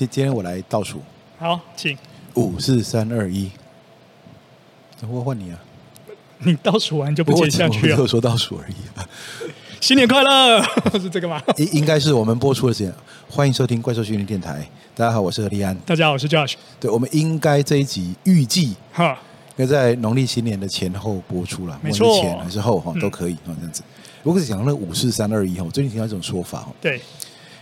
今今天我来倒数，好，请五四三二一，我换你啊！你倒数完就不接下去了。我，我说倒数而已。新年快乐，是这个吗？应应该是我们播出的时间。欢迎收听怪兽训练电台。大家好，我是何立安。大家好，我是 Josh。对，我们应该这一集预计哈，要在农历新年的前后播出了。没错，前还是后哈都可以哈，这样子。如果是讲那五四三二一哈，我最近听到一种说法哈。对，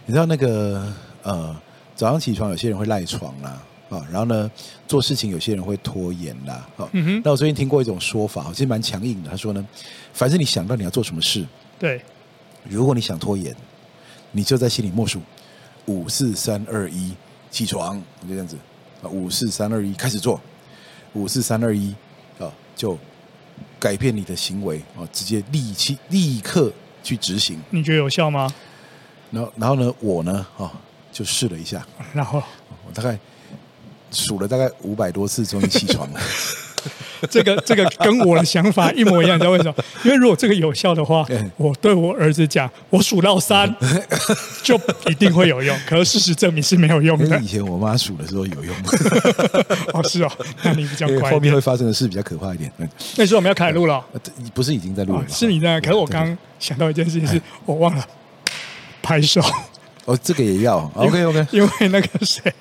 你知道那个呃，早上起床有些人会赖床啦啊，然后呢做事情有些人会拖延啦啊。那我最近听过一种说法，其实蛮强硬的。他说呢，凡是你想到你要做什么事，对，如果你想拖延，你就在心里默数五四三二一起床，就这样子啊，五四三二一开始做，五四三二一啊就。改变你的行为啊，直接立即立刻去执行。你觉得有效吗？然后，然后呢，我呢，啊，就试了一下。然后，我大概数了大概五百多次，终于起床了。这个这个跟我的想法一模一样，你知道为什么？因为如果这个有效的话，我对我儿子讲，我数到三 就一定会有用。可是事实证明是没有用的。以前我妈数的时候有用。哦，是哦，那你比较乖。后面会发生的事比较可怕一点。那时候我们要开始录了，不是已经在录了？是你在。可是我刚刚想到一件事情，是我忘了拍手。哦，这个也要。OK OK，因为那个谁。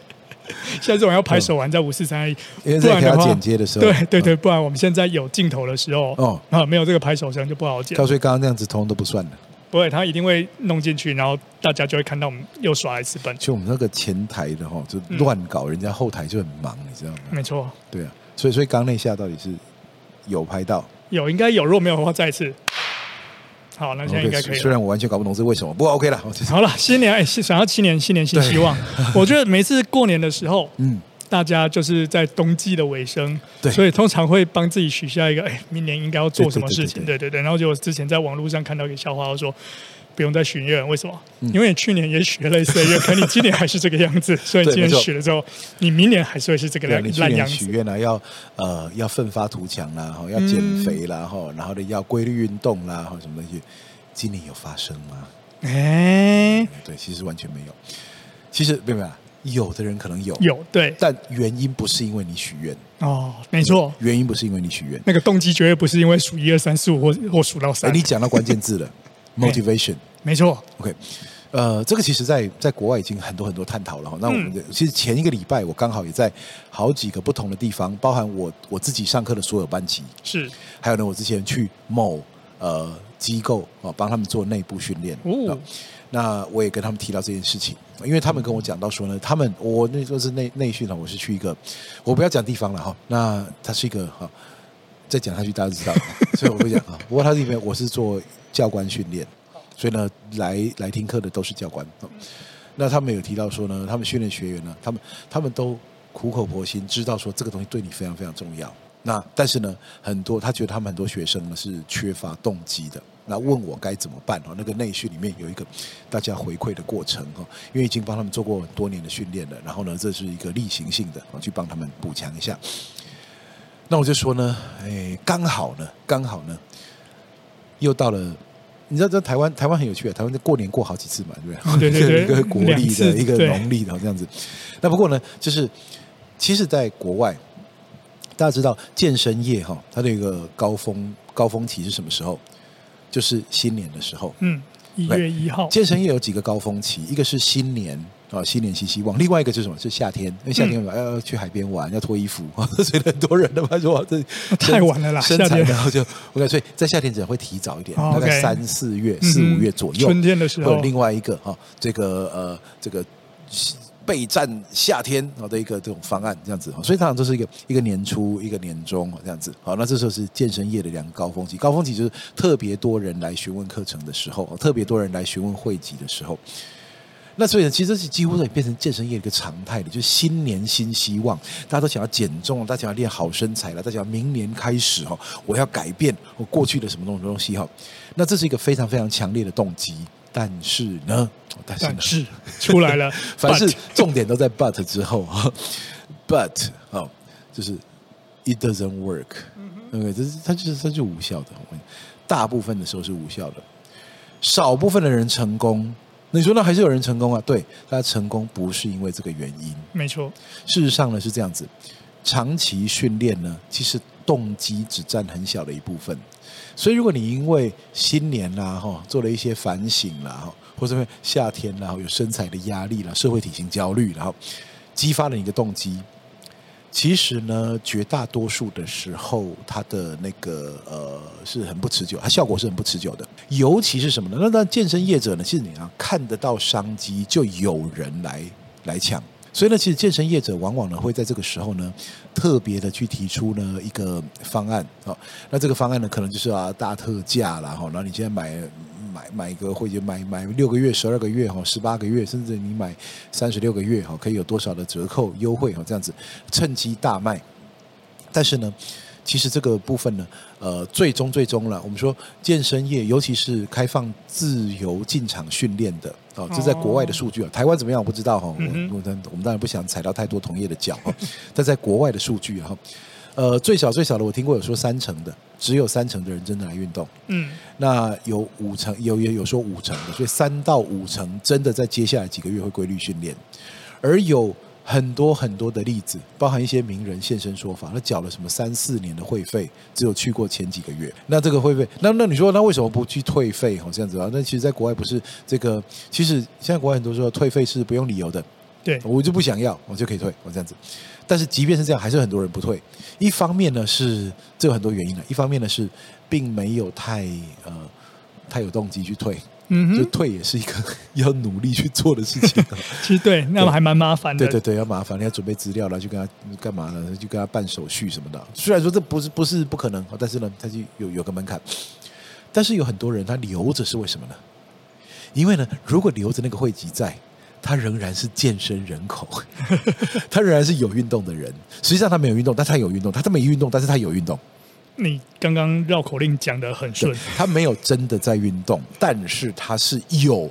下次我要拍手完在五四三二一，不然的话剪接的时候，对对对，不然我们现在有镜头的时候，哦啊，没有这个拍手声就不好剪。所以刚刚那样子通都不算了，不会，他一定会弄进去，然后大家就会看到我们又耍一次笨。就我们那个前台的哈，就乱搞，人家后台就很忙，你知道吗？没错，对啊，所以所以刚那下到底是有拍到，有应该有，如果没有的话再一次。好，那现在应该可以。虽然我完全搞不懂是为什么，不过 OK 了。好了，新年哎，想要新年，新年新希望。我觉得每次过年的时候，嗯，大家就是在冬季的尾声，对，所以通常会帮自己许下一个，哎，明年应该要做什么事情？对对对。然后就我之前在网络上看到一个笑话，我说不用再许愿，为什么？因为你去年也许了类似的愿，可你今年还是这个样子，所以今年许了之后，你明年还是会是这个样子。你去年许愿了，要呃要奋发图强啦，哈，要减肥啦，哈，然后呢要规律运动啦，哈，什么东西？今年有发生吗？哎，对，其实完全没有。其实没有没有，有的人可能有，有对，但原因不是因为你许愿哦，没错，原因不是因为你许愿，那个动机绝对不是因为数一二三四五或或数到三。哎，你讲到关键字了，motivation，没错。OK，呃，这个其实在在国外已经很多很多探讨了哈。那我们的其实前一个礼拜我刚好也在好几个不同的地方，包含我我自己上课的所有班级是，还有呢，我之前去某呃。机构啊，帮他们做内部训练。哦，那我也跟他们提到这件事情，因为他们跟我讲到说呢，他们我那时候是内内训了，我是去一个，我不要讲地方了哈。那他是一个哈，再讲下去大家知道，所以我不讲啊。不过他这边我是做教官训练，所以呢，来来听课的都是教官。那他们有提到说呢，他们训练学员呢，他们他们都苦口婆心，知道说这个东西对你非常非常重要。那但是呢，很多他觉得他们很多学生呢是缺乏动机的。那问我该怎么办？哦，那个内训里面有一个大家回馈的过程哦，因为已经帮他们做过很多年的训练了。然后呢，这是一个例行性的，我去帮他们补强一下。那我就说呢，哎，刚好呢，刚好呢，又到了。你知道，在台湾，台湾很有趣啊，台湾在过年过好几次嘛，对不对？对对对，一个国历的，一个农历的，这样子。那不过呢，就是其实，在国外。大家知道健身业哈，它的一个高峰高峰期是什么时候？就是新年的时候。嗯，一月一号。健身业有几个高峰期，一个是新年啊，新年新希望；另外一个是什么？是夏天，因为夏天要要去海边玩，要脱衣服，所以很多人都说这太晚了啦。身材然后就 OK，所以在夏天只能会提早一点，大概三四月、四五月左右。春天的时候。另外一个哈，这个呃，这个。备战夏天好的一个这种方案，这样子，所以通常都是一个一个年初，一个年终这样子。好，那这时候是健身业的两个高峰期，高峰期就是特别多人来询问课程的时候，特别多人来询问会籍的时候。那所以呢，其实是几乎是变成健身业的一个常态的，就是新年新希望，大家都想要减重，大家想要练好身材了，大家想明年开始哈，我要改变我过去的什么东东西哈。那这是一个非常非常强烈的动机。但是呢，但是呢，但是出来了，凡是重点都在 but 之后哈，but 哦，就是 it doesn't work，对不对？这是它就是它就无效的，大部分的时候是无效的，少部分的人成功，那你说那还是有人成功啊？对，他成功不是因为这个原因。没错，事实上呢是这样子，长期训练呢，其实动机只占很小的一部分。所以如果你因为新年啦哈，做了一些反省啦哈，或者因为夏天然后有身材的压力啦，社会体型焦虑，然后激发了你的动机。其实呢，绝大多数的时候，它的那个呃是很不持久，它效果是很不持久的。尤其是什么呢？那那健身业者呢，其实你要看得到商机，就有人来来抢。所以呢，其实健身业者往往呢会在这个时候呢，特别的去提出呢一个方案啊。那这个方案呢，可能就是啊大特价啦哈。然后你现在买。买买一个或者买买六个月、十二个月哈、十八个月，甚至你买三十六个月哈，可以有多少的折扣优惠哈？这样子趁机大卖。但是呢，其实这个部分呢，呃，最终最终了，我们说健身业，尤其是开放自由进场训练的啊，这在国外的数据啊，台湾怎么样我不知道哈。我我我们当然不想踩到太多同业的脚哈，但在国外的数据哈。呃，最小最小的，我听过有说三成的，只有三成的人真的来运动。嗯，那有五成，有也有说五成的，所以三到五成真的在接下来几个月会规律训练，而有很多很多的例子，包含一些名人现身说法，他缴了什么三四年的会费，只有去过前几个月。那这个会费，那那你说那为什么不去退费？哦，这样子啊？那其实，在国外不是这个，其实现在国外很多时候退费是不用理由的。对，我就不想要，我就可以退，我这样子。但是即便是这样，还是很多人不退。一方面呢是这有很多原因的，一方面呢是并没有太呃太有动机去退，嗯哼，就退也是一个 要努力去做的事情。其实对，那么还蛮麻烦的。对对对，要麻烦，你要准备资料了，去跟他干嘛呢？就跟他办手续什么的。虽然说这不是不是不可能，但是呢，他就有有个门槛。但是有很多人他留着是为什么呢？因为呢，如果留着那个会籍在。他仍然是健身人口，他仍然是有运动的人。实际上他没有运动，但他有运动。他没运动，但是他有运动。你刚刚绕口令讲的很顺。他没有真的在运动，但是他是有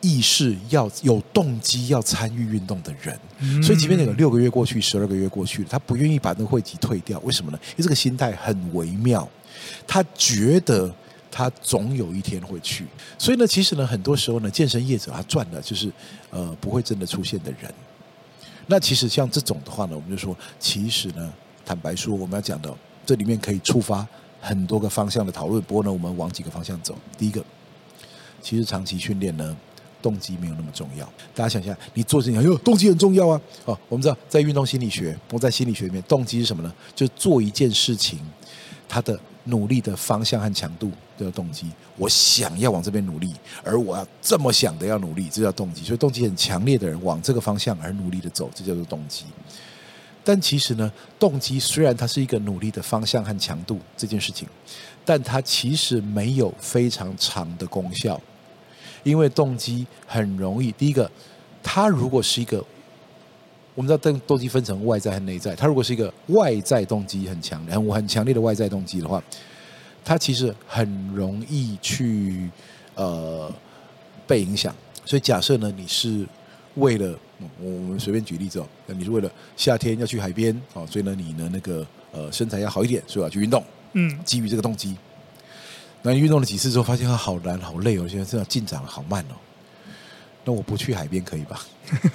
意识要有动机要参与运动的人。嗯、所以，即便那个六个月过去，十二个月过去了，他不愿意把那个会籍退掉。为什么呢？因为这个心态很微妙。他觉得。他总有一天会去，所以呢，其实呢，很多时候呢，健身业者他赚的就是呃不会真的出现的人。那其实像这种的话呢，我们就说，其实呢，坦白说，我们要讲的这里面可以触发很多个方向的讨论。不过呢，我们往几个方向走。第一个，其实长期训练呢，动机没有那么重要。大家想一下，你做事情，哎呦，动机很重要啊！哦，我们知道，在运动心理学，我在心理学里面，动机是什么呢？就做一件事情，他的。努力的方向和强度都有动机，我想要往这边努力，而我要这么想的要努力，这叫动机。所以动机很强烈的人往这个方向而努力的走，这叫做动机。但其实呢，动机虽然它是一个努力的方向和强度这件事情，但它其实没有非常长的功效，因为动机很容易。第一个，它如果是一个。我们知道动动机分成外在和内在。它如果是一个外在动机很强、很很强烈的外在动机的话，它其实很容易去呃被影响。所以假设呢，你是为了我们随便举例子哦，你是为了夏天要去海边哦，所以呢，你呢那个呃身材要好一点，所以要去运动。嗯，基于这个动机，那你运动了几次之后，发现它好难、好累哦，现在这样进展好慢哦。那我不去海边可以吧？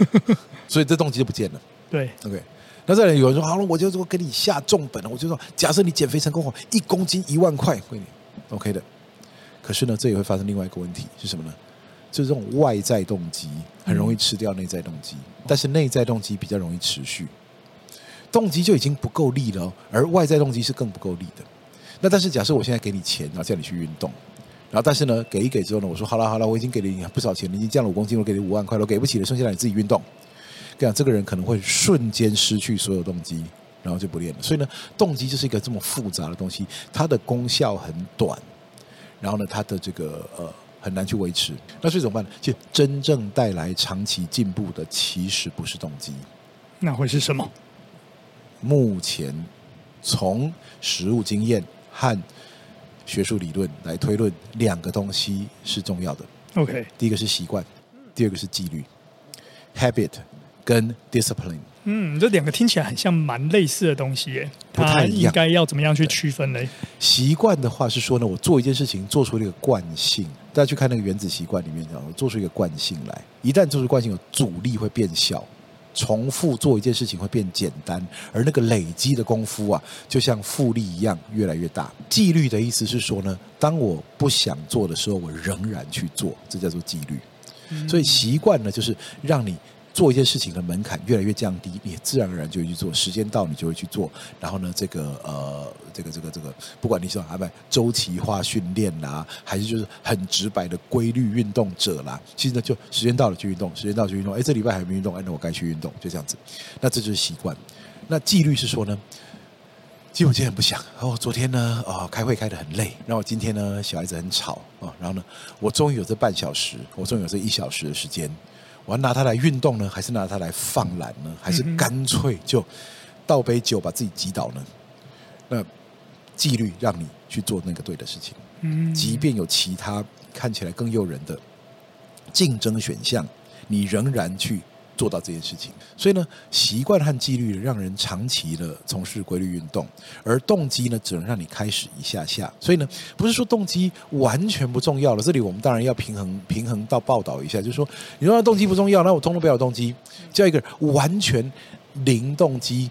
所以这动机就不见了。对，OK。那这里有人说，好了，我就说给你下重本了。我就说，假设你减肥成功后，一公斤一万块，会 OK 的。可是呢，这也会发生另外一个问题是什么呢？就是这种外在动机很容易吃掉内在动机，嗯、但是内在动机比较容易持续。动机就已经不够力了，而外在动机是更不够力的。那但是假设我现在给你钱，然后叫你去运动。然后，但是呢，给一给之后呢，我说好了好了，我已经给了你不少钱，你已经降了五公斤，我给你五万块了，我给不起了，剩下来你自己运动。这样，这个人可能会瞬间失去所有动机，然后就不练了。所以呢，动机就是一个这么复杂的东西，它的功效很短，然后呢，它的这个呃很难去维持。那所以怎么办呢？就真正带来长期进步的，其实不是动机，那会是什么？目前从实务经验和学术理论来推论，两个东西是重要的。OK，第一个是习惯，第二个是纪律，habit 跟 discipline。嗯，这两个听起来很像蛮类似的东西耶，不太一样。应该要怎么样去区分呢？习惯的话是说呢，我做一件事情做出了一个惯性。大家去看那个原子习惯里面，讲做出一个惯性来，一旦做出惯性，有阻力会变小。重复做一件事情会变简单，而那个累积的功夫啊，就像复利一样越来越大。纪律的意思是说呢，当我不想做的时候，我仍然去做，这叫做纪律。所以习惯呢，就是让你。做一件事情的门槛越来越降低，你自然而然就会去做。时间到，你就会去做。然后呢，这个呃，这个这个这个，不管你是安排周期化训练啦，还是就是很直白的规律运动者啦，其实呢，就时间到了去运动，时间到了去运动。哎，这礼拜还没运动，哎，那我该去运动，就这样子。那这就是习惯。那纪律是说呢，其实我今天不想。哦，昨天呢，哦，开会开得很累。然后今天呢，小孩子很吵啊。然后呢，我终于有这半小时，我终于有这一小时的时间。我要拿它来运动呢，还是拿它来放懒呢？还是干脆就倒杯酒把自己击倒呢？那纪律让你去做那个对的事情，嗯即便有其他看起来更诱人的竞争选项，你仍然去。做到这件事情，所以呢，习惯和纪律让人长期的从事规律运动，而动机呢，只能让你开始一下下。所以呢，不是说动机完全不重要了。这里我们当然要平衡平衡到报道一下，就是说，你说动机不重要，那我通通不要动机，叫一个完全零动机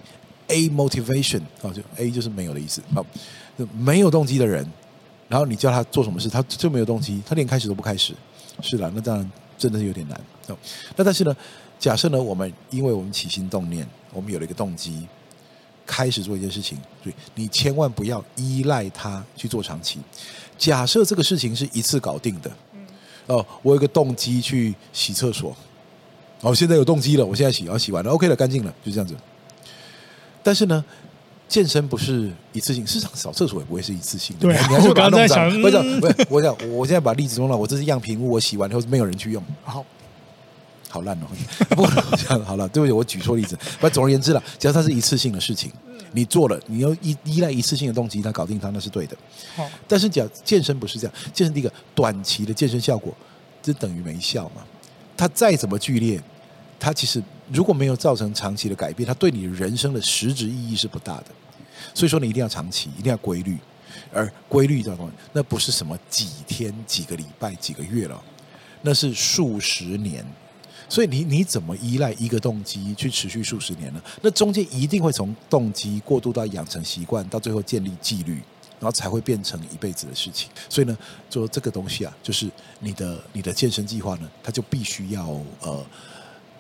A motivation 啊，就 A 就是没有的意思啊，没有动机的人，然后你叫他做什么事，他就没有动机，他连开始都不开始，是的，那当然真的是有点难。那但是呢？假设呢，我们因为我们起心动念，我们有了一个动机，开始做一件事情，所以你千万不要依赖它去做长期。假设这个事情是一次搞定的，哦，我有个动机去洗厕所，哦，现在有动机了，我现在洗，要洗完了，OK 了，干净了，就这样子。但是呢，健身不是一次性，市场扫厕所也不会是一次性的。对，你还是把它弄脏。不是，嗯、不是，我想，我现在把例子弄了，我这是样品屋，我洗完以后没有人去用。好。好烂哦！不，这样好了，对不起，我举错例子。不，总而言之了，只要它是一次性的事情，你做了，你要依依赖一次性的动机，它搞定它，那是对的。好，但是讲健身不是这样，健身第一个短期的健身效果，这等于没效嘛。它再怎么剧烈，它其实如果没有造成长期的改变，它对你人生的实质意义是不大的。所以说，你一定要长期，一定要规律，而规律叫什么？那不是什么几天、几个礼拜、几个月了，那是数十年。所以你你怎么依赖一个动机去持续数十年呢？那中间一定会从动机过渡到养成习惯，到最后建立纪律，然后才会变成一辈子的事情。所以呢，做这个东西啊，就是你的你的健身计划呢，它就必须要呃，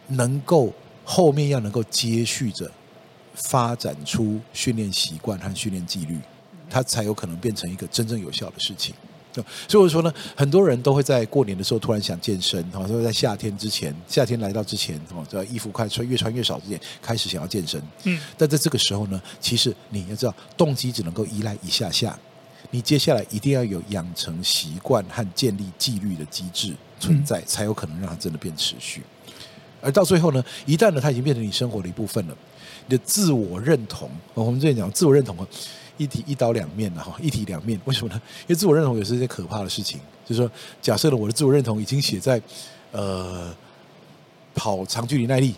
能够后面要能够接续着发展出训练习惯和训练纪律，它才有可能变成一个真正有效的事情。所以我说呢，很多人都会在过年的时候突然想健身，哈，都会在夏天之前，夏天来到之前，哦，在衣服快穿越穿越少之前，开始想要健身。嗯，但在这个时候呢，其实你要知道，动机只能够依赖一下下，你接下来一定要有养成习惯和建立纪律的机制存在，才有可能让它真的变持续。而到最后呢，一旦呢，它已经变成你生活的一部分了，你的自我认同，我们之前讲自我认同一体一刀两面的哈，一体两面，为什么呢？因为自我认同也是一件可怕的事情。就是说，假设了我的自我认同已经写在呃跑长距离耐力，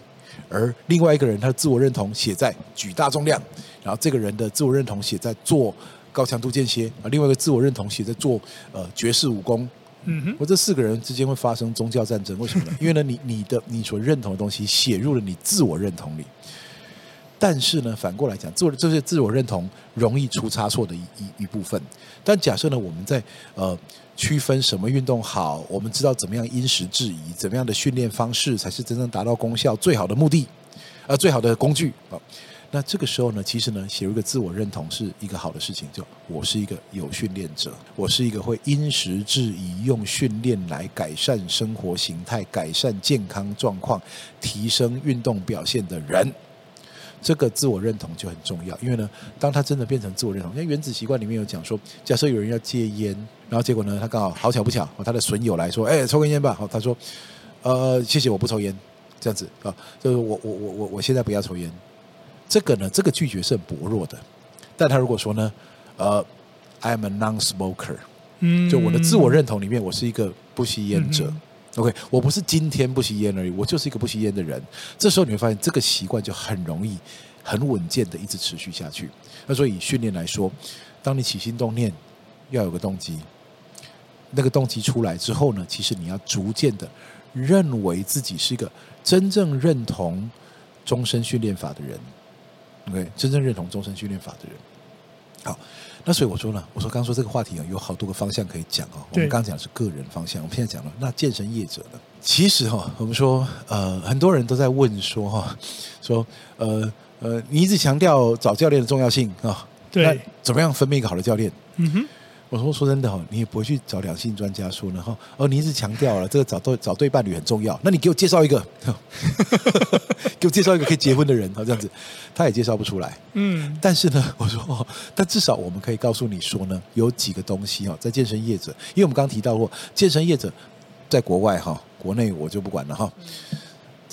而另外一个人他的自我认同写在举大重量，然后这个人的自我认同写在做高强度间歇，啊，另外一个自我认同写在做呃绝世武功。嗯哼，我这四个人之间会发生宗教战争，为什么呢？因为呢，你你的你所认同的东西写入了你自我认同里。但是呢，反过来讲，做这些自我认同容易出差错的一一一部分。但假设呢，我们在呃区分什么运动好，我们知道怎么样因时制宜，怎么样的训练方式才是真正达到功效最好的目的，呃，最好的工具啊。那这个时候呢，其实呢，写入一个自我认同是一个好的事情，就我是一个有训练者，我是一个会因时制宜用训练来改善生活形态、改善健康状况、提升运动表现的人。这个自我认同就很重要，因为呢，当他真的变成自我认同，因为原子习惯里面有讲说，假设有人要戒烟，然后结果呢，他刚好好巧不巧，他的损友来说，哎，抽根烟吧，好，他说，呃，谢谢，我不抽烟，这样子啊，就是我我我我我现在不要抽烟，这个呢，这个拒绝是很薄弱的，但他如果说呢，呃，I'm a non-smoker，嗯，就我的自我认同里面，我是一个不吸烟者。嗯 OK，我不是今天不吸烟而已，我就是一个不吸烟的人。这时候你会发现，这个习惯就很容易、很稳健的一直持续下去。那所以训练来说，当你起心动念要有个动机，那个动机出来之后呢，其实你要逐渐的认为自己是一个真正认同终身训练法的人。OK，真正认同终身训练法的人。好。那所以我说呢，我说刚刚说这个话题啊，有好多个方向可以讲哦。我们刚刚讲的是个人方向，我们现在讲了那健身业者呢？其实哈，我们说呃，很多人都在问说哈，说呃呃，你一直强调找教练的重要性啊，对，那怎么样分辨一个好的教练？嗯哼。我说说真的哈，你也不会去找两性专家说呢哈。哦，你一直强调了这个找对找对伴侣很重要，那你给我介绍一个，给我介绍一个可以结婚的人啊，这样子，他也介绍不出来。嗯，但是呢，我说哦，但至少我们可以告诉你说呢，有几个东西哈，在健身业者，因为我们刚刚提到过，健身业者在国外哈，国内我就不管了哈。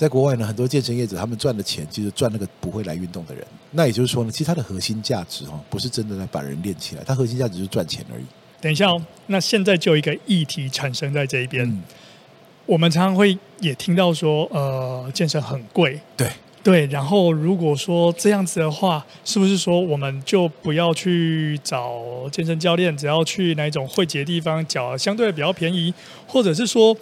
在国外呢，很多健身业者他们赚的钱，就是赚那个不会来运动的人。那也就是说呢，其实它的核心价值哈，不是真的在把人练起来，它核心价值是赚钱而已。等一下哦，那现在就有一个议题产生在这一边，嗯、我们常常会也听到说，呃，健身很贵。对。对，然后如果说这样子的话，是不是说我们就不要去找健身教练，只要去哪一种汇集的地方，缴相对比较便宜，或者是说，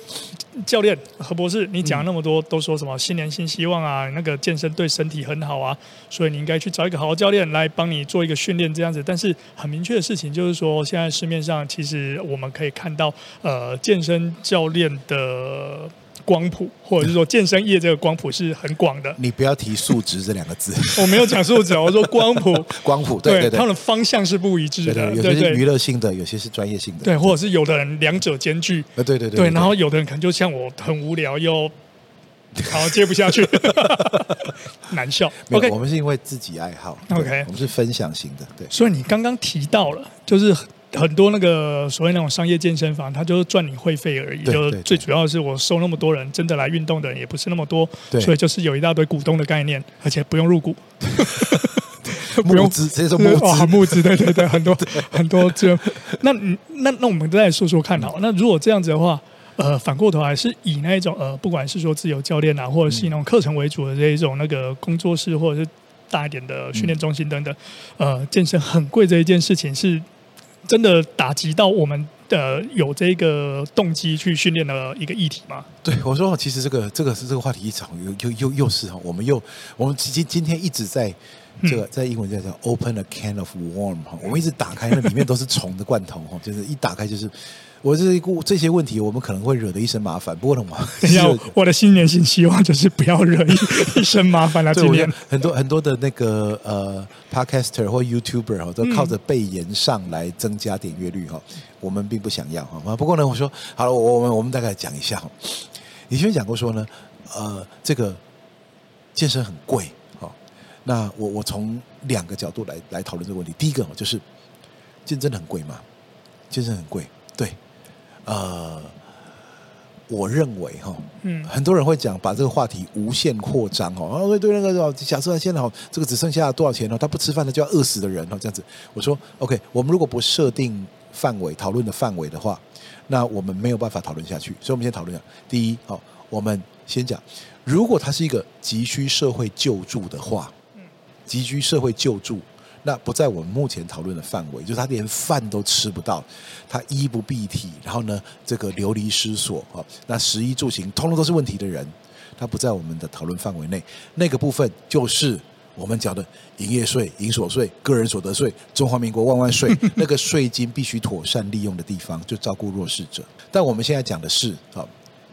教练何博士，你讲那么多，都说什么新年新希望啊，那个健身对身体很好啊，所以你应该去找一个好的教练来帮你做一个训练这样子。但是很明确的事情就是说，现在市面上其实我们可以看到，呃，健身教练的。光谱，或者是说健身业这个光谱是很广的。你不要提数值这两个字，我没有讲数值，我说光谱。光谱，对对对，他们的方向是不一致的。对，有些是娱乐性的，有些是专业性的。对，或者是有的人两者兼具。对对对。对，然后有的人可能就像我，很无聊又好接不下去，难笑。OK，我们是因为自己爱好。OK，我们是分享型的。对，所以你刚刚提到了，就是。很多那个所谓那种商业健身房，它就是赚你会费而已。就最主要的是，我收那么多人，真的来运动的人也不是那么多，所以就是有一大堆股东的概念，而且不用入股，不用资，直接说募资，募资，对对对，很多 很多这。那那那我们再来说说看好。那如果这样子的话，呃，反过头还是以那一种呃，不管是说自由教练啊，或者是以那种课程为主的这一种那个工作室，或者是大一点的训练中心等等，呃，健身很贵这一件事情是。真的打击到我们的有这个动机去训练的一个议题吗？对，我说，其实这个这个是这个话题一场又又又又是哈，我们又我们今今天一直在这个在英文叫做 open a can of worm 哈，我们一直打开那里面都是虫的罐头哈，就是一打开就是。我这一这些问题，我们可能会惹得一身麻烦。不过呢，我我的新年新希望就是不要惹一一身麻烦了。今年很多很多的那个呃，podcaster 或 YouTuber 哈，都靠着被炎上来增加点阅率哈。我们并不想要哈。不过呢，我说好了，我我们我们大概讲一下。以前讲过说呢，呃，这个健身很贵哈。那我我从两个角度来来讨论这个问题。第一个就是健身很贵嘛，健身很贵，对。呃，我认为哈，嗯，很多人会讲把这个话题无限扩张哦，啊，对对，那个假设现在哈，这个只剩下多少钱呢？他不吃饭他就要饿死的人哦，这样子。我说，OK，我们如果不设定范围讨论的范围的话，那我们没有办法讨论下去。所以，我们先讨论一下。第一，好，我们先讲，如果他是一个急需社会救助的话，急需社会救助。那不在我们目前讨论的范围，就是他连饭都吃不到，他衣不蔽体，然后呢，这个流离失所啊，那食衣住行通通都是问题的人，他不在我们的讨论范围内。那个部分就是我们讲的营业税、营所税、个人所得税、中华民国万万税，那个税金必须妥善利用的地方，就照顾弱势者。但我们现在讲的是啊，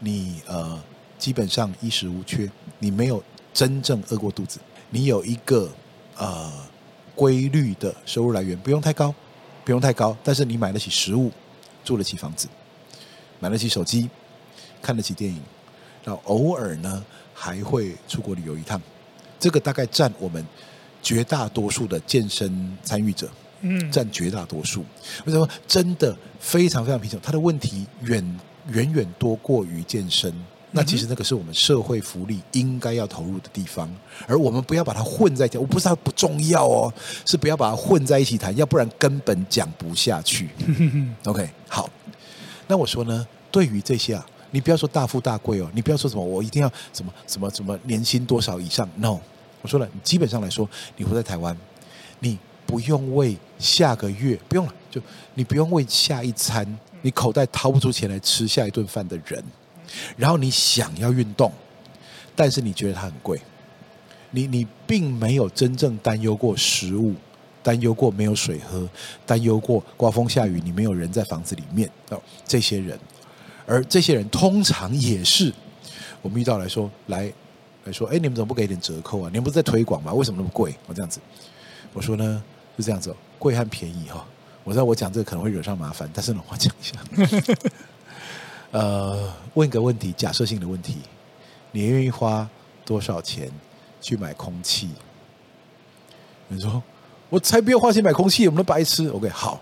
你呃基本上衣食无缺，你没有真正饿过肚子，你有一个呃。规律的收入来源不用太高，不用太高，但是你买得起食物，住得起房子，买得起手机，看得起电影，然后偶尔呢还会出国旅游一趟，这个大概占我们绝大多数的健身参与者，嗯，占绝大多数。为什么？真的非常非常贫穷，他的问题远远远多过于健身。那其实那个是我们社会福利应该要投入的地方，而我们不要把它混在一起。我不是它不重要哦，是不要把它混在一起谈，要不然根本讲不下去。OK，好。那我说呢，对于这些啊，你不要说大富大贵哦，你不要说什么我一定要什么什么什么年薪多少以上。No，我说了，基本上来说，你活在台湾，你不用为下个月不用了，就你不用为下一餐，你口袋掏不出钱来吃下一顿饭的人，然后你想要运动，但是你觉得它很贵，你你并没有真正担忧过食物。担忧过没有水喝，担忧过刮风下雨你没有人在房子里面哦，这些人，而这些人通常也是我们遇到来说来来说，哎，你们怎么不给点折扣啊？你们不是在推广吗？为什么那么贵？我这样子，我说呢是这样子，贵和便宜哈。我知道我讲这个可能会惹上麻烦，但是呢，我讲一下。呃，问个问题，假设性的问题，你愿意花多少钱去买空气？你说。我才不要花钱买空气，我们都白痴。OK，好，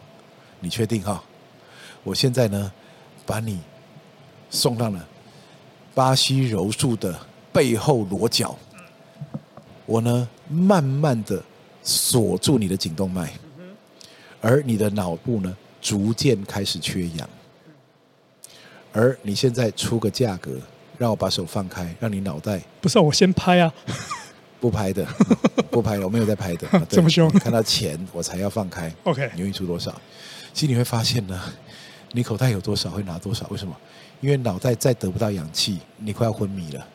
你确定哈？我现在呢，把你送到了巴西柔术的背后裸脚。我呢，慢慢的锁住你的颈动脉，而你的脑部呢，逐渐开始缺氧。而你现在出个价格，让我把手放开，让你脑袋不是我先拍啊。不拍的，不拍的，我没有在拍的。这么凶？看到钱我才要放开。OK，你愿意出多少？其实你会发现呢，你口袋有多少会拿多少。为什么？因为脑袋再得不到氧气，你快要昏迷了。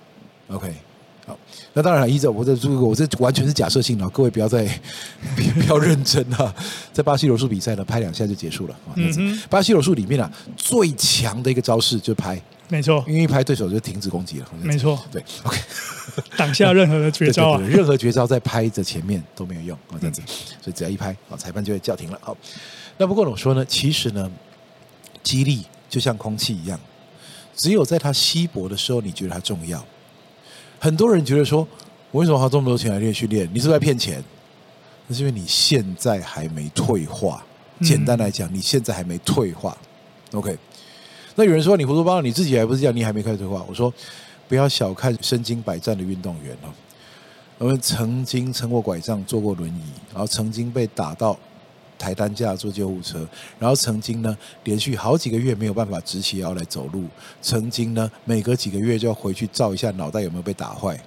OK，好，那当然了，依照我这如果，我这完全是假设性的，各位不要再 不要认真啊。在巴西柔术比赛呢，拍两下就结束了。嗯哼，巴西柔术里面啊，最强的一个招式就拍。没错，因为一拍对手就停止攻击了。没错，对，OK，挡下任何的绝招啊，对对对，任何绝招在拍的前面都没有用啊，这样子，所以只要一拍啊，裁判就会叫停了。好，那不过呢，我说呢，其实呢，激励就像空气一样，只有在它稀薄的时候，你觉得它重要。很多人觉得说，我为什么花这么多钱来练训练？你是不是在骗钱？那是因为你现在还没退化。简单来讲，你现在还没退化。OK。那有人说，你胡说八道，你自己还不是这样，你还没开始退化。我说，不要小看身经百战的运动员哦。我们曾经撑过拐杖，坐过轮椅，然后曾经被打到抬担架坐救护车，然后曾经呢连续好几个月没有办法直起腰来走路，曾经呢每隔几个月就要回去照一下脑袋有没有被打坏。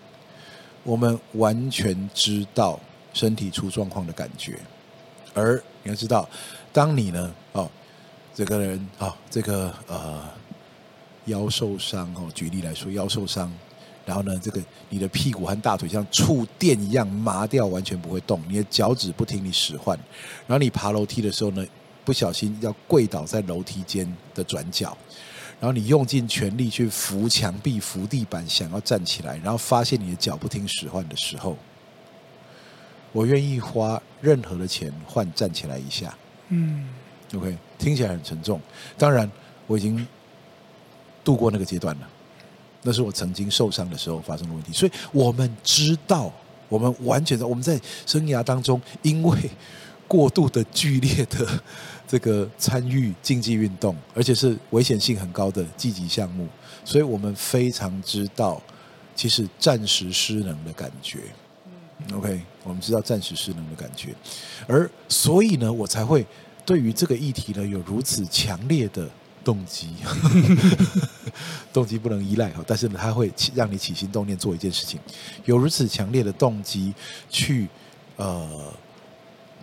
我们完全知道身体出状况的感觉，而你要知道，当你呢哦。这个人啊、哦，这个呃腰受伤哦，举例来说腰受伤，然后呢，这个你的屁股和大腿像触电一样麻掉，完全不会动，你的脚趾不听你使唤，然后你爬楼梯的时候呢，不小心要跪倒在楼梯间的转角，然后你用尽全力去扶墙壁、扶地板，想要站起来，然后发现你的脚不听使唤的时候，我愿意花任何的钱换站起来一下。嗯。OK，听起来很沉重。当然，我已经度过那个阶段了。那是我曾经受伤的时候发生的问题。所以我们知道，我们完全的我们在生涯当中，因为过度的剧烈的这个参与竞技运动，而且是危险性很高的积极项目，所以我们非常知道，其实暂时失能的感觉。OK，我们知道暂时失能的感觉，而所以呢，我才会。对于这个议题呢，有如此强烈的动机，动机不能依赖哈，但是呢，它会让你起心动念做一件事情，有如此强烈的动机去呃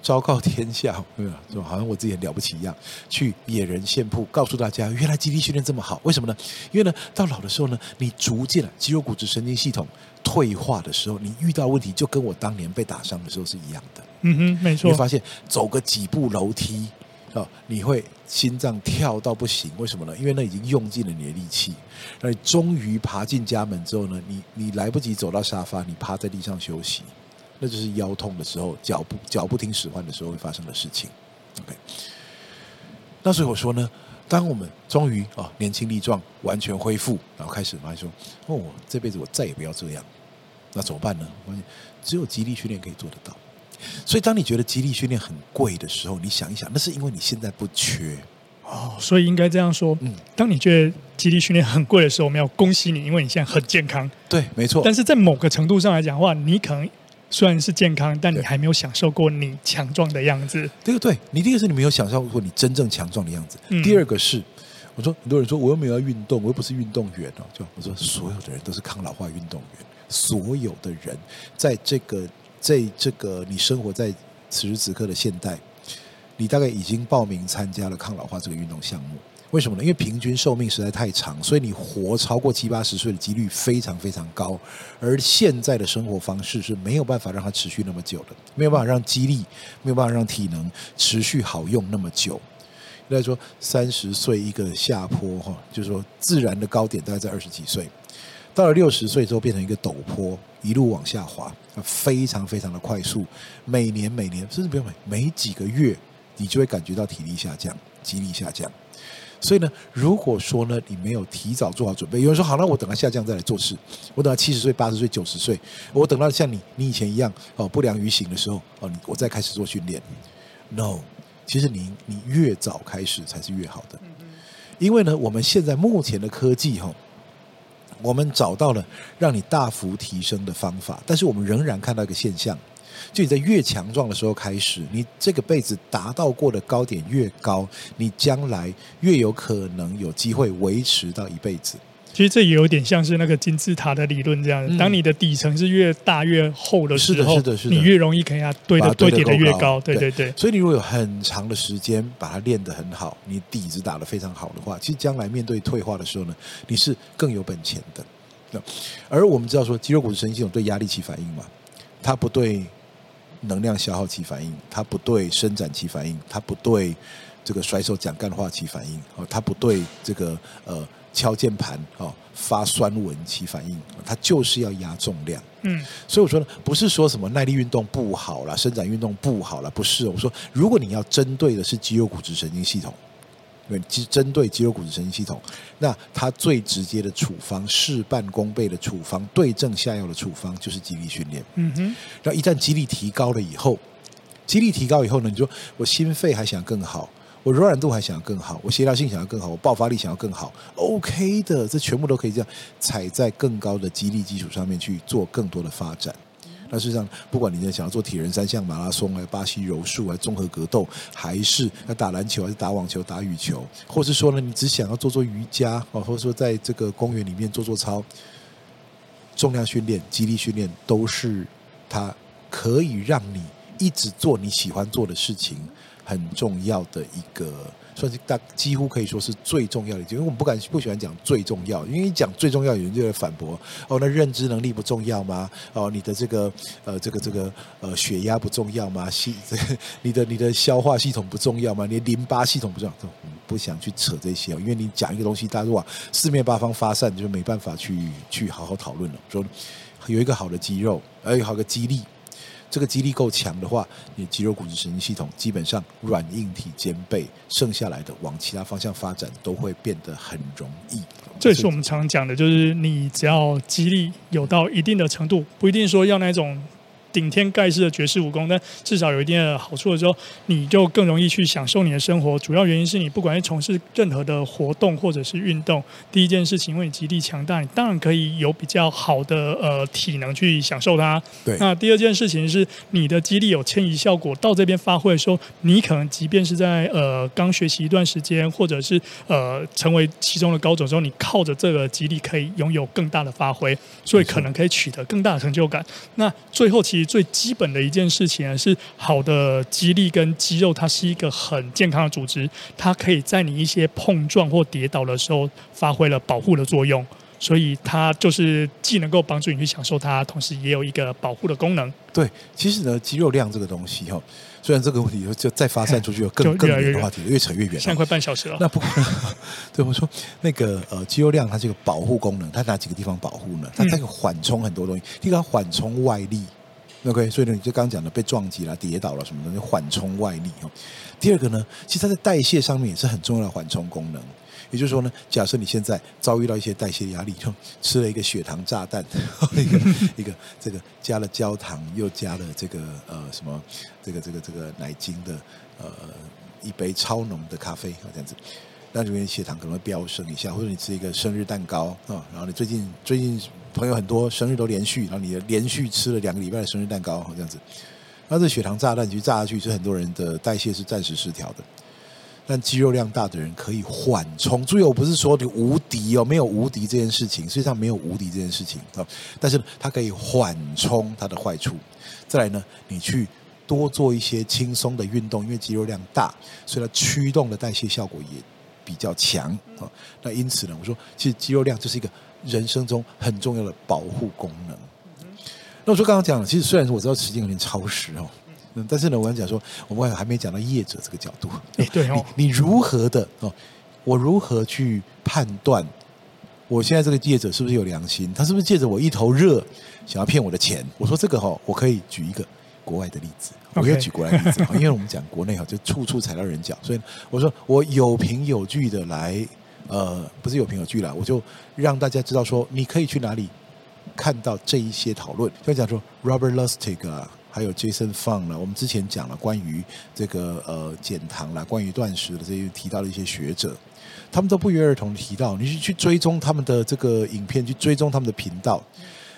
昭告天下，对吧？就好像我自己很了不起一样，去野人献曝，告诉大家原来肌力训练这么好，为什么呢？因为呢，到老的时候呢，你逐渐肌肉骨质神经系统退化的时候，你遇到问题就跟我当年被打伤的时候是一样的。嗯哼，没错。你会发现走个几步楼梯，哦，你会心脏跳到不行。为什么呢？因为那已经用尽了你的力气。那你终于爬进家门之后呢，你你来不及走到沙发，你趴在地上休息，那就是腰痛的时候，脚不脚不听使唤的时候会发生的事情。OK。那所以我说呢，当我们终于啊年轻力壮，完全恢复，然后开始发现说，哦，这辈子我再也不要这样，那怎么办呢？我发现只有极力训练可以做得到。所以，当你觉得激励训练很贵的时候，你想一想，那是因为你现在不缺哦。所以应该这样说，嗯，当你觉得肌力训练很贵的时候，我们要恭喜你，因为你现在很健康。对，没错。但是在某个程度上来讲的话，你可能虽然是健康，但你还没有享受过你强壮的样子。对，对，对，你第一个是你没有享受过你真正强壮的样子。嗯、第二个是，我我说很多人说我又没有要运动，我又不是运动员哦。就我说所有的人都是抗老化运动员，所有的人在这个在这个你生活在此时此刻的现代，你大概已经报名参加了抗老化这个运动项目。为什么呢？因为平均寿命实在太长，所以你活超过七八十岁的几率非常非常高。而现在的生活方式是没有办法让它持续那么久的，没有办法让肌力，没有办法让体能持续好用那么久。应该说，三十岁一个下坡哈，就是说自然的高点大概在二十几岁，到了六十岁之后变成一个陡坡，一路往下滑，非常非常的快速。每年每年甚至不用每每几个月，你就会感觉到体力下降，肌力下降。所以呢，如果说呢，你没有提早做好准备，有人说好，那我等它下降再来做事，我等到七十岁、八十岁、九十岁，我等到像你你以前一样哦不良于行的时候哦，你我再开始做训练。No，其实你你越早开始才是越好的，因为呢，我们现在目前的科技哈，我们找到了让你大幅提升的方法，但是我们仍然看到一个现象。就你在越强壮的时候开始，你这个辈子达到过的高点越高，你将来越有可能有机会维持到一辈子。其实这也有点像是那个金字塔的理论这样，嗯、当你的底层是越大越厚的时候，是的，是的，是的，你越容易可以堆的堆叠的越高。对对对。所以你如果有很长的时间把它练得很好，你底子打得非常好的话，其实将来面对退化的时候呢，你是更有本钱的。而我们知道说，肌肉骨质神经系统对压力起反应嘛，它不对。能量消耗起反应，它不对伸展起反应，它不对这个甩手讲干话起反应，哦，它不对这个呃敲键盘哦发酸文起反应，它就是要压重量。嗯，所以我说呢，不是说什么耐力运动不好啦，伸展运动不好啦，不是。我说，如果你要针对的是肌肉骨质神经系统。对，针对肌肉骨质神经系统，那它最直接的处方，事半功倍的处方，对症下药的处方就是肌力训练。嗯哼，然后一旦肌力提高了以后，肌力提高以后呢，你说我心肺还想更好，我柔软度还想要更好，我协调性想要更好，我爆发力想要更好，OK 的，这全部都可以这样踩在更高的激励基础上面去做更多的发展。那实际上，不管你在想要做铁人三项马拉松，还是巴西柔术，还是综合格斗，还是要打篮球，还是打网球、打羽球，或是说呢，你只想要做做瑜伽，哦，或者说在这个公园里面做做操，重量训练、肌力训练，都是它可以让你一直做你喜欢做的事情，很重要的一个。算是大几乎可以说是最重要的，因为我们不敢不喜欢讲最重要，因为一讲最重要，有人就会反驳哦，那认知能力不重要吗？哦，你的这个呃这个这个呃血压不重要吗？系 你的你的消化系统不重要吗？你的淋巴系统不重要？不想去扯这些，因为你讲一个东西，大家往四面八方发散，就没办法去去好好讨论了。说有一个好的肌肉，还有好的肌力。这个肌力够强的话，你肌肉骨质神经系统基本上软硬体兼备，剩下来的往其他方向发展都会变得很容易。这也是我们常讲的，就是你只要肌力有到一定的程度，不一定说要那种。顶天盖世的绝世武功，但至少有一定的好处的时候，你就更容易去享受你的生活。主要原因是你不管是从事任何的活动或者是运动，第一件事情，因为你极力强大，你当然可以有比较好的呃体能去享受它。对。那第二件事情是你的肌力有迁移效果，到这边发挥的时候，你可能即便是在呃刚学习一段时间，或者是呃成为其中的高手之后，你靠着这个肌力可以拥有更大的发挥，所以可能可以取得更大的成就感。那最后其实。最基本的一件事情啊，是好的肌力跟肌肉，它是一个很健康的组织，它可以在你一些碰撞或跌倒的时候发挥了保护的作用，所以它就是既能够帮助你去享受它，同时也有一个保护的功能。对，其实呢，肌肉量这个东西哈，虽然这个问题就再发散出去有更更远的话题，越扯越远。现在快半小时了。那不管，对我说那个呃，肌肉量它这个保护功能，它哪几个地方保护呢？它这个缓冲很多东西，第一个缓冲外力。OK，所以呢，你就刚刚讲的被撞击了、跌倒了什么的，就缓冲外力哦。第二个呢，其实它在代谢上面也是很重要的缓冲功能。也就是说呢，假设你现在遭遇到一些代谢压力，就 吃了一个血糖炸弹，一个 一个这个加了焦糖，又加了这个呃什么这个这个这个奶精的呃一杯超浓的咖啡啊这样子，那里面血糖可能会飙升一下，或者你吃一个生日蛋糕啊，然后你最近最近。朋友很多，生日都连续，然后你连续吃了两个礼拜的生日蛋糕，这样子，那这血糖炸弹其实炸下去，是很多人的代谢是暂时失调的。但肌肉量大的人可以缓冲。注意，我不是说你无敌哦，没有无敌这件事情，实际上没有无敌这件事情啊。但是它可以缓冲它的坏处。再来呢，你去多做一些轻松的运动，因为肌肉量大，所以它驱动的代谢效果也比较强啊。那因此呢，我说其实肌肉量就是一个人生中很重要的保护功能。那我说刚刚讲了，其实虽然说我知道时间有点超时哦。嗯，但是呢，我跟你讲说，我们还没讲到业者这个角度。哎，对哦，你，你如何的哦？我如何去判断我现在这个业者是不是有良心？他是不是借着我一头热想要骗我的钱？我说这个哈，我可以举一个国外的例子，我可以举国外的例子，因为我们讲国内哈，就处处踩到人脚，所以我说我有凭有据的来，呃，不是有凭有据啦，我就让大家知道说，你可以去哪里看到这一些讨论，就讲说 Robert Lustig 啊。还有 Jason Fung 了，我们之前讲了关于这个呃减糖啦，关于断食的这些提到的一些学者，他们都不约而同提到，你去去追踪他们的这个影片，去追踪他们的频道，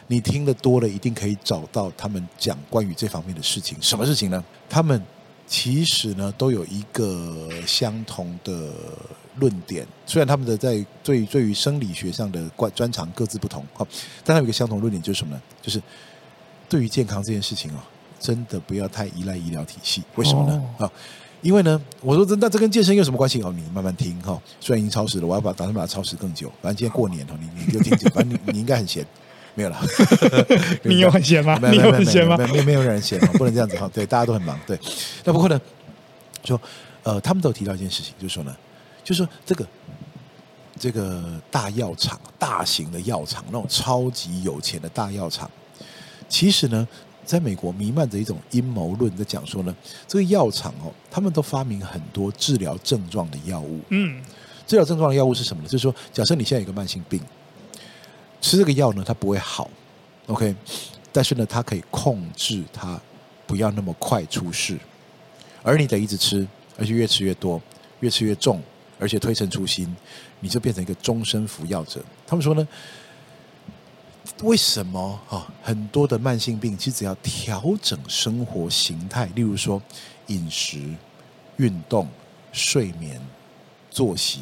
你听的多了，一定可以找到他们讲关于这方面的事情。什么事情呢？他们其实呢都有一个相同的论点，虽然他们的在对于对于生理学上的专专长各自不同，好，但他有一个相同论点就是什么呢？就是对于健康这件事情啊。真的不要太依赖医疗体系，为什么呢？啊、哦，因为呢，我说真的，这跟健身有什么关系？哦，你慢慢听哈、哦。虽然已经超时了，我要把打算把它超时更久。反正今天过年哈，你你就听听。反正你你应该很闲，没有了。你有很闲吗？你有很闲吗？没有没有，没有人闲，不能这样子哈。对，大家都很忙。对，那不过呢，说呃，他们都提到一件事情，就是说呢，就是说这个这个大药厂、大型的药厂，那种超级有钱的大药厂，其实呢。在美国弥漫着一种阴谋论，在讲说呢，这个药厂哦，他们都发明很多治疗症状的药物。嗯，治疗症状的药物是什么呢？就是说，假设你现在有个慢性病，吃这个药呢，它不会好，OK，但是呢，它可以控制它不要那么快出事，而你得一直吃，而且越吃越多，越吃越重，而且推陈出新，你就变成一个终身服药者。他们说呢。为什么啊？很多的慢性病其实只要调整生活形态，例如说饮食、运动、睡眠、作息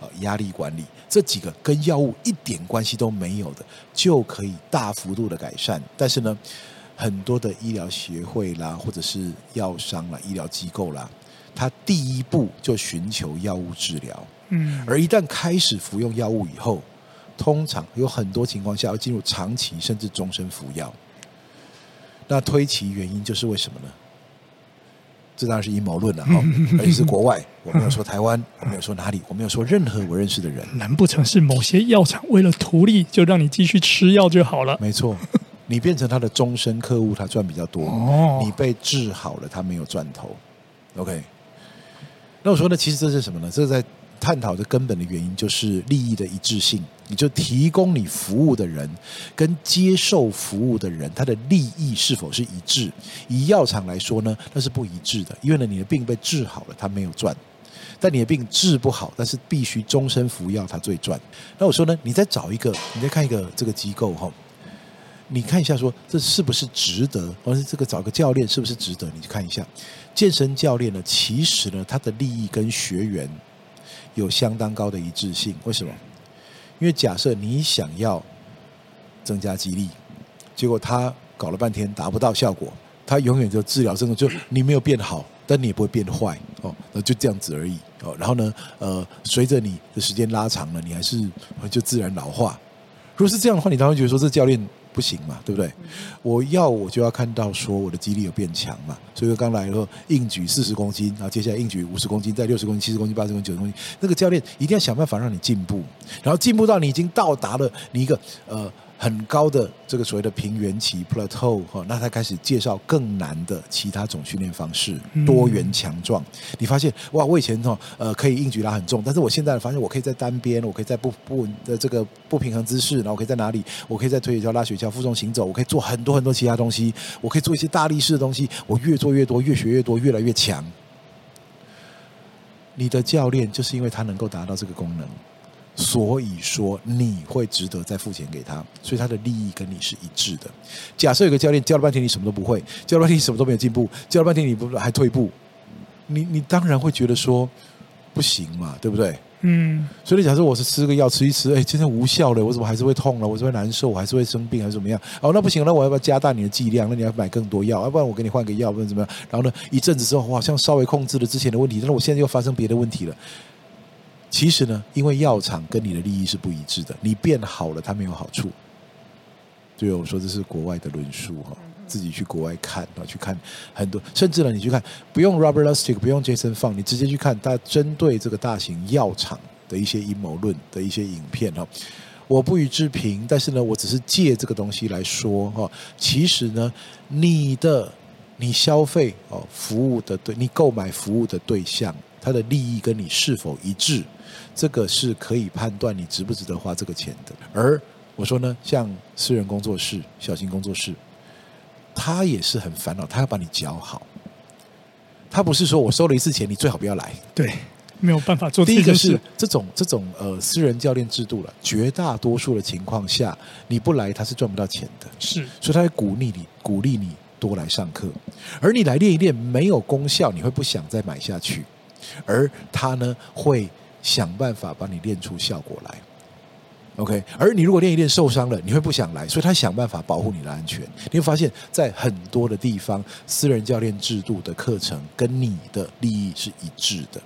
啊、压力管理这几个跟药物一点关系都没有的，就可以大幅度的改善。但是呢，很多的医疗协会啦，或者是药商啦、医疗机构啦，它第一步就寻求药物治疗。嗯，而一旦开始服用药物以后，通常有很多情况下要进入长期甚至终身服药，那推其原因就是为什么呢？这当然是阴谋论了哈，而且是国外，我没有说台湾，我没有说哪里，我没有说任何我认识的人。难不成是某些药厂为了图利，就让你继续吃药就好了？没错，你变成他的终身客户，他赚比较多；哦、你被治好了，他没有赚头。OK，那我说呢，其实这是什么呢？这是在。探讨的根本的原因就是利益的一致性，你就提供你服务的人跟接受服务的人，他的利益是否是一致？以药厂来说呢，那是不一致的，因为呢，你的病被治好了，他没有赚；但你的病治不好，但是必须终身服药，他最赚。那我说呢，你再找一个，你再看一个这个机构哈，你看一下说这是不是值得？或者这个找个教练是不是值得？你去看一下，健身教练呢，其实呢，他的利益跟学员。有相当高的一致性，为什么？因为假设你想要增加肌力，结果他搞了半天达不到效果，他永远就治疗这个，就你没有变好，但你也不会变坏哦，那就这样子而已哦。然后呢，呃，随着你的时间拉长了，你还是就自然老化。如果是这样的话，你当然觉得说这教练。不行嘛，对不对？我要我就要看到说我的肌力有变强嘛，所以说刚来的时候硬举四十公斤，然后接下来硬举五十公斤，再六十公斤、七十公斤、八十公斤、九十公斤，那个教练一定要想办法让你进步，然后进步到你已经到达了你一个呃。很高的这个所谓的平原期 plateau 哈，那他开始介绍更难的其他种训练方式，多元强壮。你发现哇，我以前哈呃可以硬举拉很重，但是我现在发现我可以在单边，我可以在不不稳的这个不平衡姿势，然后我可以在哪里？我可以在推雪橇、拉雪橇、负重行走，我可以做很多很多其他东西，我可以做一些大力士的东西，我越做越多，越学越多，越来越强。你的教练就是因为他能够达到这个功能。所以说你会值得再付钱给他，所以他的利益跟你是一致的。假设有个教练教了半天你什么都不会，教了半天你什么都没有进步，教了半天你不还退步，你你当然会觉得说，不行嘛，对不对？嗯，所以你假设我是吃个药吃一吃，哎，今天无效了，我怎么还是会痛了？我是会难受，我还是会生病，还是怎么样？哦，那不行，那我要不要加大你的剂量？那你要买更多药，要不然我给你换个药，不然怎么样？然后呢，一阵子之后，我好像稍微控制了之前的问题，但是我现在又发生别的问题了。其实呢，因为药厂跟你的利益是不一致的，你变好了，它没有好处。对，我说这是国外的论述哈。自己去国外看啊，去看很多，甚至呢，你去看不用 Robert Lustig，不用 Jason Fung，你直接去看他针对这个大型药厂的一些阴谋论的一些影片哈。我不予置评，但是呢，我只是借这个东西来说哈。其实呢，你的你消费哦服务的对，你购买服务的对象，他的利益跟你是否一致，这个是可以判断你值不值得花这个钱的。而我说呢，像私人工作室、小型工作室。他也是很烦恼，他要把你教好。他不是说我收了一次钱，你最好不要来。对，没有办法做。第一个是这种这种呃私人教练制度了，绝大多数的情况下，你不来他是赚不到钱的。是，所以他会鼓励你，鼓励你多来上课。而你来练一练没有功效，你会不想再买下去。而他呢，会想办法把你练出效果来。OK，而你如果练一练受伤了，你会不想来，所以他想办法保护你的安全。你会发现在很多的地方，私人教练制度的课程跟你的利益是一致的。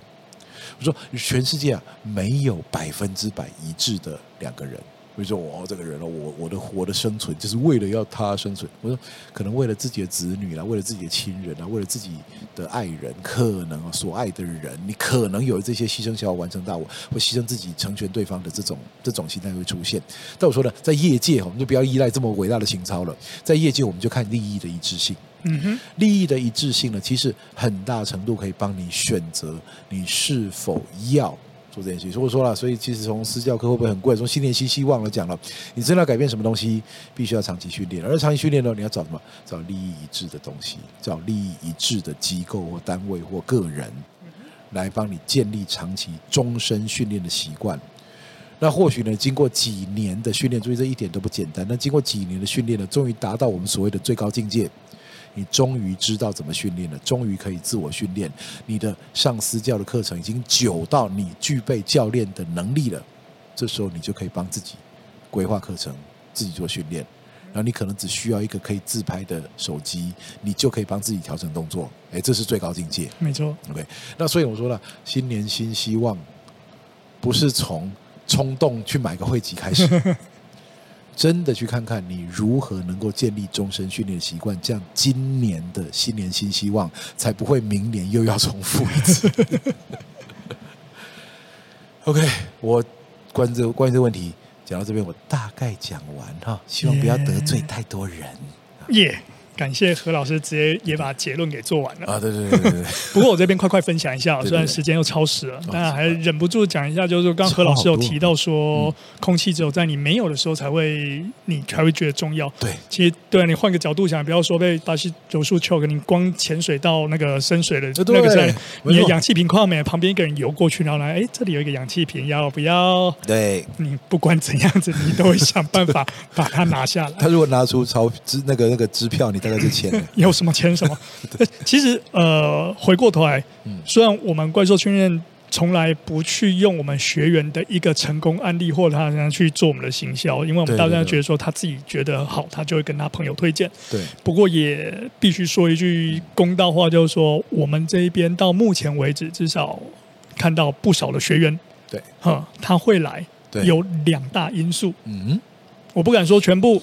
我说，全世界啊，没有百分之百一致的两个人。比如说我这个人我我的我的生存就是为了要他生存。我说可能为了自己的子女啦，为了自己的亲人啊，为了自己的爱人，可能所爱的人，你可能有这些牺牲想要完成大我，或牺牲自己成全对方的这种这种心态会出现。但我说呢，在业界我们就不要依赖这么伟大的情操了，在业界我们就看利益的一致性。嗯哼，利益的一致性呢，其实很大程度可以帮你选择你是否要。做这件事，所以我说了，所以其实从私教课会不会很贵？从新年新希望来讲了，你真的要改变什么东西，必须要长期训练。而长期训练呢，你要找什么？找利益一致的东西，找利益一致的机构或单位或个人，来帮你建立长期终身训练的习惯。那或许呢，经过几年的训练，注意这一点都不简单。那经过几年的训练呢，终于达到我们所谓的最高境界。你终于知道怎么训练了，终于可以自我训练。你的上私教的课程已经久到你具备教练的能力了，这时候你就可以帮自己规划课程，自己做训练。然后你可能只需要一个可以自拍的手机，你就可以帮自己调整动作。哎，这是最高境界。没错。OK，那所以我说了，新年新希望，不是从冲动去买个会籍开始。真的去看看你如何能够建立终身训练的习惯，这样今年的新年新希望才不会明年又要重复一次。OK，我关这关于这个问题讲到这边，我大概讲完哈，希望不要得罪太多人。耶。感谢何老师直接也把结论给做完了啊！对对对对，不过我这边快快分享一下，虽然时间又超时了，当然还忍不住讲一下，就是刚何老师有提到说，空气只有在你没有的时候才会，你才会觉得重要。对，其实对啊，你换个角度想，不要说被巴西柔术 choke，你光潜水到那个深水的那个在，你的氧气瓶快要没了，旁边一个人游过去，然后来，哎，这里有一个氧气瓶，要不要？对，你不管怎样子，你都会想办法把它拿下来。他如果拿出钞支那个那个支票，你。有什么签什么？其实呃，回过头来，虽然我们怪兽训练从来不去用我们学员的一个成功案例，或者他这样去做我们的行销，因为我们大家觉得说他自己觉得好，他就会跟他朋友推荐。对。不过也必须说一句公道话，就是说我们这一边到目前为止，至少看到不少的学员，对，哈，他会来，对，有两大因素。嗯，我不敢说全部。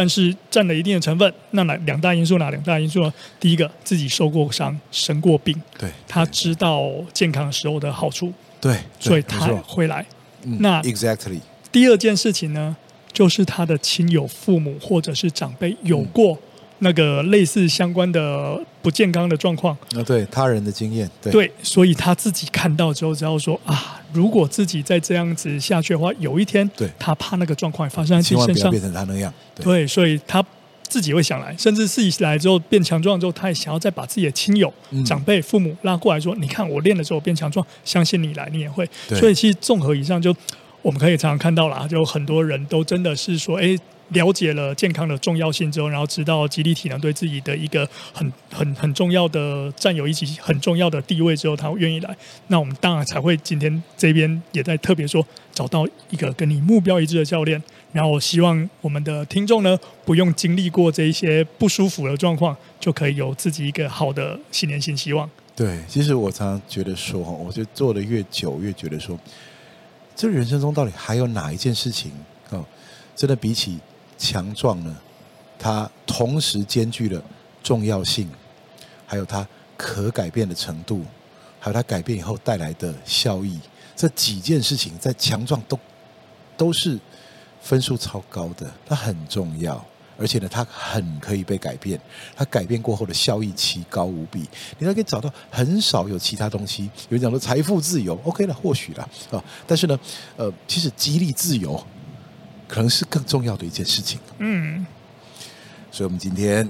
但是占了一定的成分，那哪两大因素？哪两大因素呢？第一个，自己受过伤、生过病，对，他知道健康时候的好处，对，所以他会来。嗯、那 exactly。第二件事情呢，就是他的亲友、父母或者是长辈有过。嗯那个类似相关的不健康的状况啊，对他人的经验，对，对，所以他自己看到之后，只要说啊，如果自己再这样子下去的话，有一天，对，他怕那个状况发生在自己身上，变成他那样，对，对，所以他自己会想来，甚至自己来之后变强壮之后，他也想要再把自己的亲友、嗯、长辈、父母拉过来说，你看我练了之后变强壮，相信你来，你也会。所以其实综合以上就。我们可以常常看到啦，就很多人都真的是说，哎。了解了健康的重要性之后，然后知道肌力体能对自己的一个很很很重要的占有一级很重要的地位之后，他愿意来。那我们当然才会今天这边也在特别说，找到一个跟你目标一致的教练。然后我希望我们的听众呢，不用经历过这一些不舒服的状况，就可以有自己一个好的新年新希望。对，其实我常常觉得说，我觉得做的越久，越觉得说，这人生中到底还有哪一件事情哦，真的比起。强壮呢，它同时兼具了重要性，还有它可改变的程度，还有它改变以后带来的效益。这几件事情在强壮都都是分数超高的，它很重要，而且呢，它很可以被改变。它改变过后的效益奇高无比，你还可以找到很少有其他东西。有人讲说财富自由，OK 了，或许了啊，但是呢，呃，其实激励自由。可能是更重要的一件事情。嗯，所以，我们今天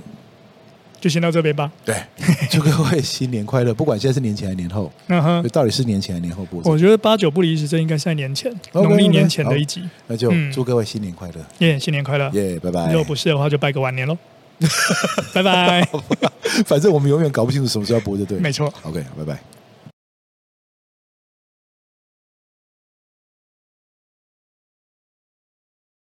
就先到这边吧。对，祝各位新年快乐！不管现在是年前还是年后，嗯哼，到底是年前还是年后播？我觉得八九不离十，这应该是在年前，农历年前的一集。那就祝各位新年快乐！耶，新年快乐！耶，拜拜！如果不是的话，就拜个晚年喽。拜拜！反正我们永远搞不清楚什么时候要播，就对。没错。OK，拜拜。